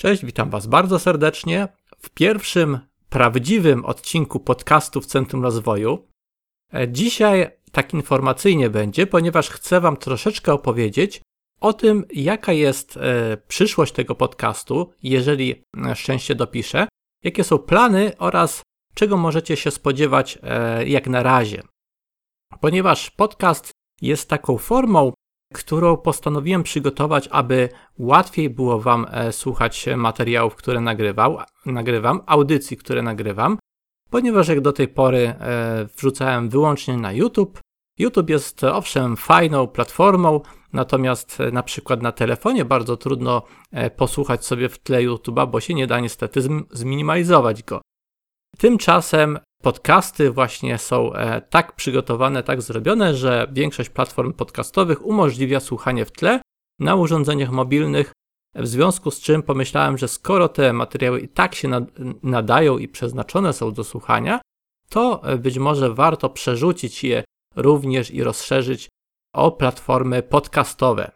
Cześć, witam Was bardzo serdecznie w pierwszym prawdziwym odcinku podcastu w Centrum Rozwoju. E, dzisiaj tak informacyjnie będzie, ponieważ chcę Wam troszeczkę opowiedzieć o tym, jaka jest e, przyszłość tego podcastu, jeżeli e, szczęście dopiszę, jakie są plany oraz czego możecie się spodziewać jak na razie. Ponieważ podcast jest taką formą którą postanowiłem przygotować, aby łatwiej było Wam e, słuchać materiałów, które nagrywał, nagrywam, audycji, które nagrywam, ponieważ jak do tej pory e, wrzucałem wyłącznie na YouTube. YouTube jest owszem fajną platformą, natomiast e, na przykład na telefonie bardzo trudno posłuchać sobie w tle YouTube'a, bo się nie da niestety zminimalizować go. Tymczasem podcasty właśnie są e, tak przygotowane, tak zrobione, że większość platform podcastowych umożliwia słuchanie w tle na urządzeniach mobilnych, w związku z czym pomyślałem, że skoro te materiały i tak się nadają i przeznaczone są do słuchania, to e, być może warto przerzucić je również i rozszerzyć o platformy podcastowe.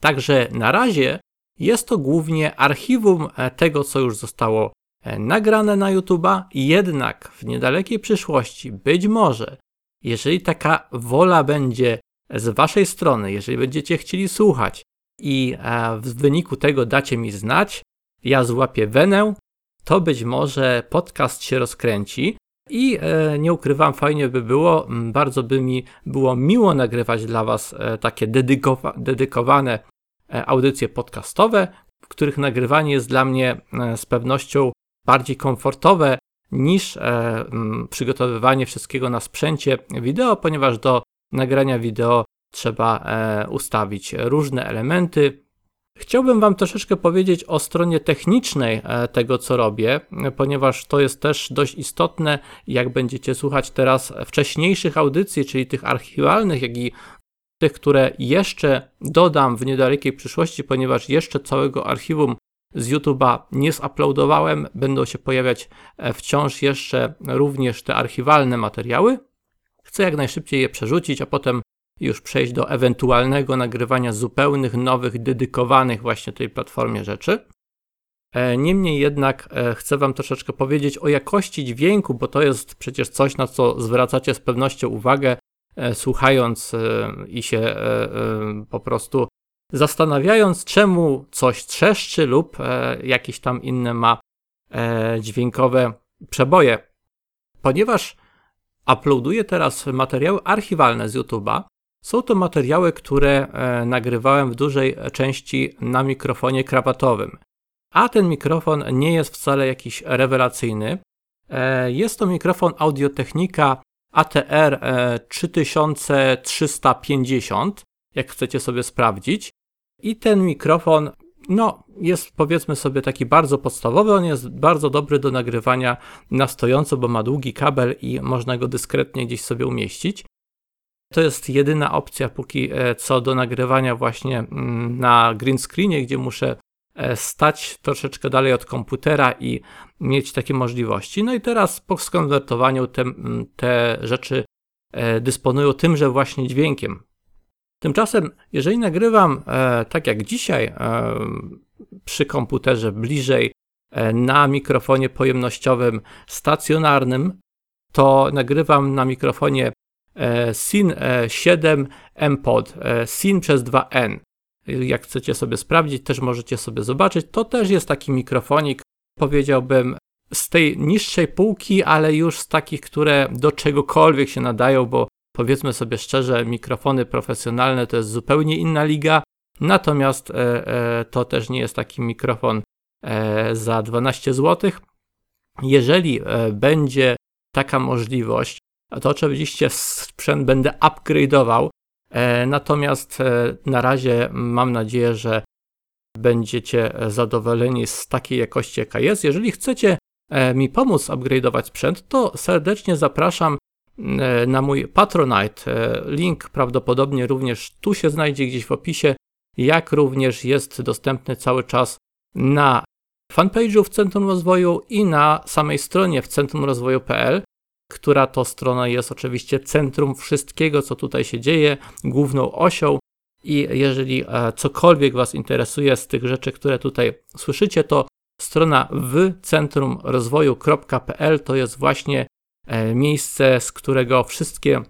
Także na razie jest to głównie archiwum e, tego, co już zostało nagrane na YouTube'a, jednak w niedalekiej przyszłości, być może, jeżeli taka wola będzie z Waszej strony, jeżeli będziecie chcieli słuchać i e, w wyniku tego dacie mi znać, ja złapię wenę, to być może podcast się rozkręci i e, nie ukrywam, fajnie by było, bardzo by mi było miło nagrywać dla Was takie dedykowa dedykowane audycje podcastowe, w których nagrywanie jest dla mnie z pewnością bardziej komfortowe niż e, przygotowywanie wszystkiego na sprzęcie wideo, ponieważ do nagrania wideo trzeba e, ustawić różne elementy. Chciałbym Wam troszeczkę powiedzieć o stronie technicznej e, tego, co robię, ponieważ to jest też dość istotne, jak będziecie słuchać teraz wcześniejszych audycji, czyli tych archiwalnych, jak i tych, które jeszcze dodam w niedalekiej przyszłości, ponieważ jeszcze całego archiwum z YouTube'a nie zuploadowałem, będą się pojawiać e, wciąż jeszcze również te archiwalne materiały. Chcę jak najszybciej je przerzucić, a potem już przejść do ewentualnego nagrywania zupełnych, nowych, dedykowanych właśnie tej platformie rzeczy. E, niemniej jednak e, chcę Wam troszeczkę powiedzieć o jakości dźwięku, bo to jest przecież coś, na co zwracacie z pewnością uwagę, słuchając i się po prostu zastanawiając, czemu coś trzeszczy lub e, jakieś tam inne ma e, dźwiękowe przeboje. Ponieważ uploaduję teraz materiały archiwalne z YouTube'a, są to materiały, które e, nagrywałem w dużej części na mikrofonie krawatowym. A ten mikrofon nie jest wcale jakiś rewelacyjny. E, jest to mikrofon Audiotechnika ATR 3350, jak chcecie sobie sprawdzić. I ten mikrofon, no, jest powiedzmy sobie taki bardzo podstawowy. On jest bardzo dobry do nagrywania na stojąco, bo ma długi kabel i można go dyskretnie gdzieś sobie umieścić. To jest jedyna opcja póki e, co do nagrywania właśnie mm, na green screenie, gdzie muszę e, stać troszeczkę dalej od komputera i mieć takie możliwości. No i teraz po skonwertowaniu te, mm, te rzeczy e, dysponują tymże właśnie dźwiękiem. Tymczasem, jeżeli nagrywam e, tak jak dzisiaj e, przy komputerze bliżej e, na mikrofonie pojemnościowym stacjonarnym, to nagrywam na mikrofonie e, SIN 7 e, MPOD, e, SIN przez 2N. Jak chcecie sobie sprawdzić, też możecie sobie zobaczyć. To też jest taki mikrofonik, powiedziałbym, z tej niższej półki, ale już z takich, które do czegokolwiek się nadają, bo powiedzmy sobie szczerze, mikrofony profesjonalne to jest zupełnie inna liga, natomiast e, e, to też nie jest taki mikrofon e, za 12 zł. Jeżeli będzie taka możliwość, to oczywiście sprzęt będę upgrade'ował, natomiast na razie mam nadzieję, że będziecie zadowoleni z takiej jakości, jaka jest. Jeżeli chcecie mi pomóc upgrade'ować sprzęt, to serdecznie zapraszam na mój Patronite. E, link prawdopodobnie również tu się znajdzie gdzieś w opisie, jak również jest dostępny cały czas na fanpage'u w Centrum Rozwoju i na samej stronie w centrumrozwoju.pl, która to strona jest oczywiście centrum wszystkiego, co tutaj się dzieje, główną osią I jeżeli cokolwiek Was interesuje z tych rzeczy, które tutaj słyszycie, to strona w centrumrozwoju.pl to jest właśnie miejsce, z którego wszystkie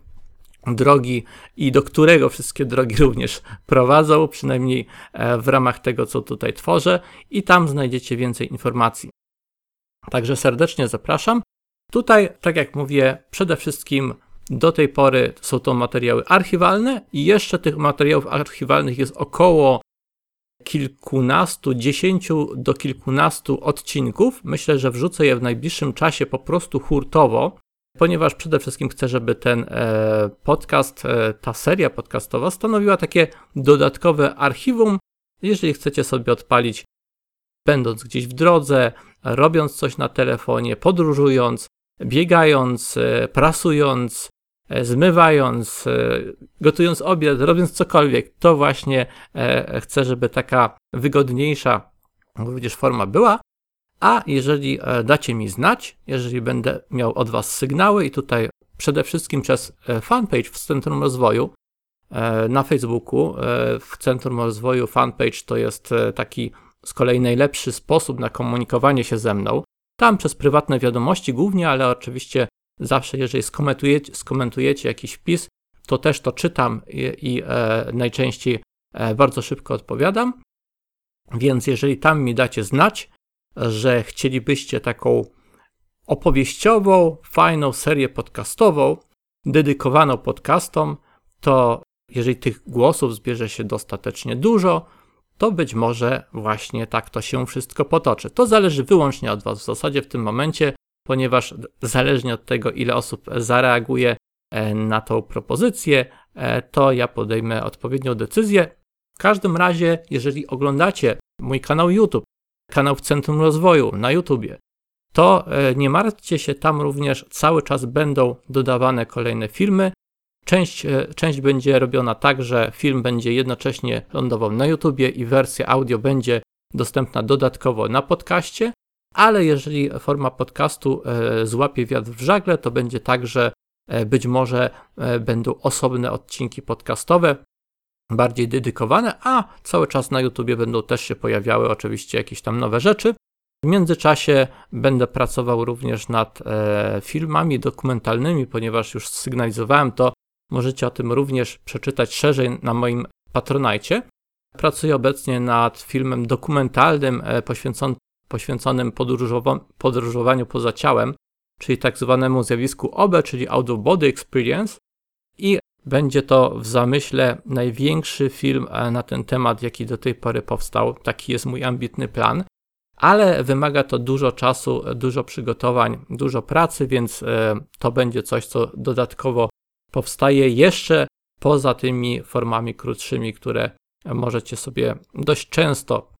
drogi i do którego wszystkie drogi również prowadzą, przynajmniej e, w ramach tego, co tutaj tworzę, i tam znajdziecie więcej informacji. Także serdecznie zapraszam. Tutaj, tak jak mówię, przede wszystkim do tej pory są to materiały archiwalne i jeszcze tych materiałów archiwalnych jest około kilkunastu, dziesięciu do kilkunastu odcinków. Myślę, że wrzucę je w najbliższym czasie po prostu hurtowo, ponieważ przede wszystkim chcę, żeby ten e, podcast, e, ta seria podcastowa stanowiła takie dodatkowe archiwum, jeżeli chcecie sobie odpalić, będąc gdzieś w drodze, robiąc coś na telefonie, podróżując, biegając, e, prasując, zmywając, gotując obiad, robiąc cokolwiek, to właśnie chcę, żeby taka wygodniejsza, również forma była. A jeżeli e, dacie mi znać, jeżeli będę miał od Was sygnały i tutaj przede wszystkim przez e, fanpage w Centrum Rozwoju e, na Facebooku, w Centrum Rozwoju fanpage to jest taki z kolei najlepszy sposób na komunikowanie się ze mną. Tam przez prywatne wiadomości głównie, ale oczywiście zawsze jeżeli skomentujecie, skomentujecie jakiś wpis, to też to czytam i, i e, najczęściej e, bardzo szybko odpowiadam. Więc jeżeli tam mi dacie znać, że chcielibyście taką opowieściową, fajną serię podcastową, dedykowaną podcastom, to jeżeli tych głosów zbierze się dostatecznie dużo, to być może właśnie tak to się wszystko potoczy. To zależy wyłącznie od Was w zasadzie w tym momencie, ponieważ zależnie od tego, ile osób zareaguje e, na tą propozycję, e, to ja podejmę odpowiednią decyzję. W każdym razie, jeżeli oglądacie mój kanał YouTube, kanał w Centrum Rozwoju na YouTubie, to e, nie martwcie się, tam również cały czas będą dodawane kolejne filmy. Część, e, część będzie robiona tak, że film będzie jednocześnie lądował na YouTubie i wersja audio będzie dostępna dodatkowo na podcaście, ale jeżeli forma podcastu e, złapie wiatr w żagle, to będzie tak, że być może będą osobne odcinki podcastowe, bardziej dedykowane, a cały czas na YouTubie będą też się pojawiały oczywiście jakieś tam nowe rzeczy. W międzyczasie będę pracował również nad e, filmami dokumentalnymi, ponieważ już sygnalizowałem to, możecie o tym również przeczytać szerzej na moim Patronajcie. Pracuję obecnie nad filmem dokumentalnym e, poświęcon, poświęconym podróżowaniu poza ciałem, czyli tak zwanemu zjawisku OBE, czyli Out of Body Experience. I będzie to w zamyśle największy film e, na ten temat, jaki do tej pory powstał. Taki jest mój ambitny plan, ale wymaga to dużo czasu, dużo przygotowań, dużo pracy, więc e, to będzie coś, co dodatkowo powstaje jeszcze poza tymi formami krótszymi, które możecie sobie dość często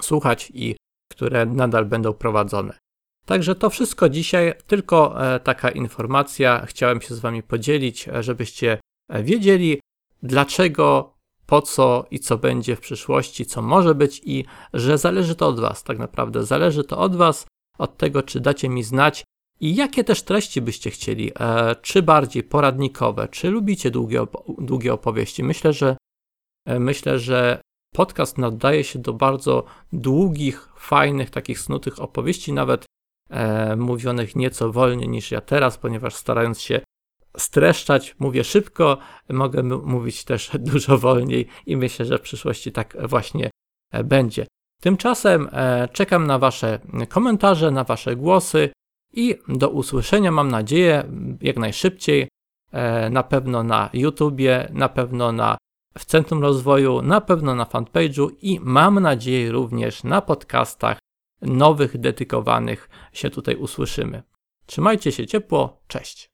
słuchać i które nadal będą prowadzone. Także to wszystko dzisiaj, tylko e, taka informacja. Chciałem się z Wami podzielić, żebyście wiedzieli, dlaczego, po co i co będzie w przyszłości, co może być i że zależy to od Was, tak naprawdę. Zależy to od Was, od tego, czy dacie mi znać i jakie też treści byście chcieli, e, czy bardziej poradnikowe, czy lubicie długie, op długie opowieści. Myślę, że e, myślę, że podcast nadaje się do bardzo długich, fajnych, takich snutych opowieści, nawet e, mówionych nieco wolniej niż ja teraz, ponieważ starając się streszczać, mówię szybko, mogę mówić też dużo wolniej i myślę, że w przyszłości tak właśnie e, będzie. Tymczasem e, czekam na Wasze komentarze, na Wasze głosy i do usłyszenia mam nadzieję jak najszybciej, e, na pewno na YouTubie, na pewno na w Centrum Rozwoju, na pewno na fanpage'u i mam nadzieję również na podcastach nowych, dedykowanych się tutaj usłyszymy. Trzymajcie się ciepło, cześć.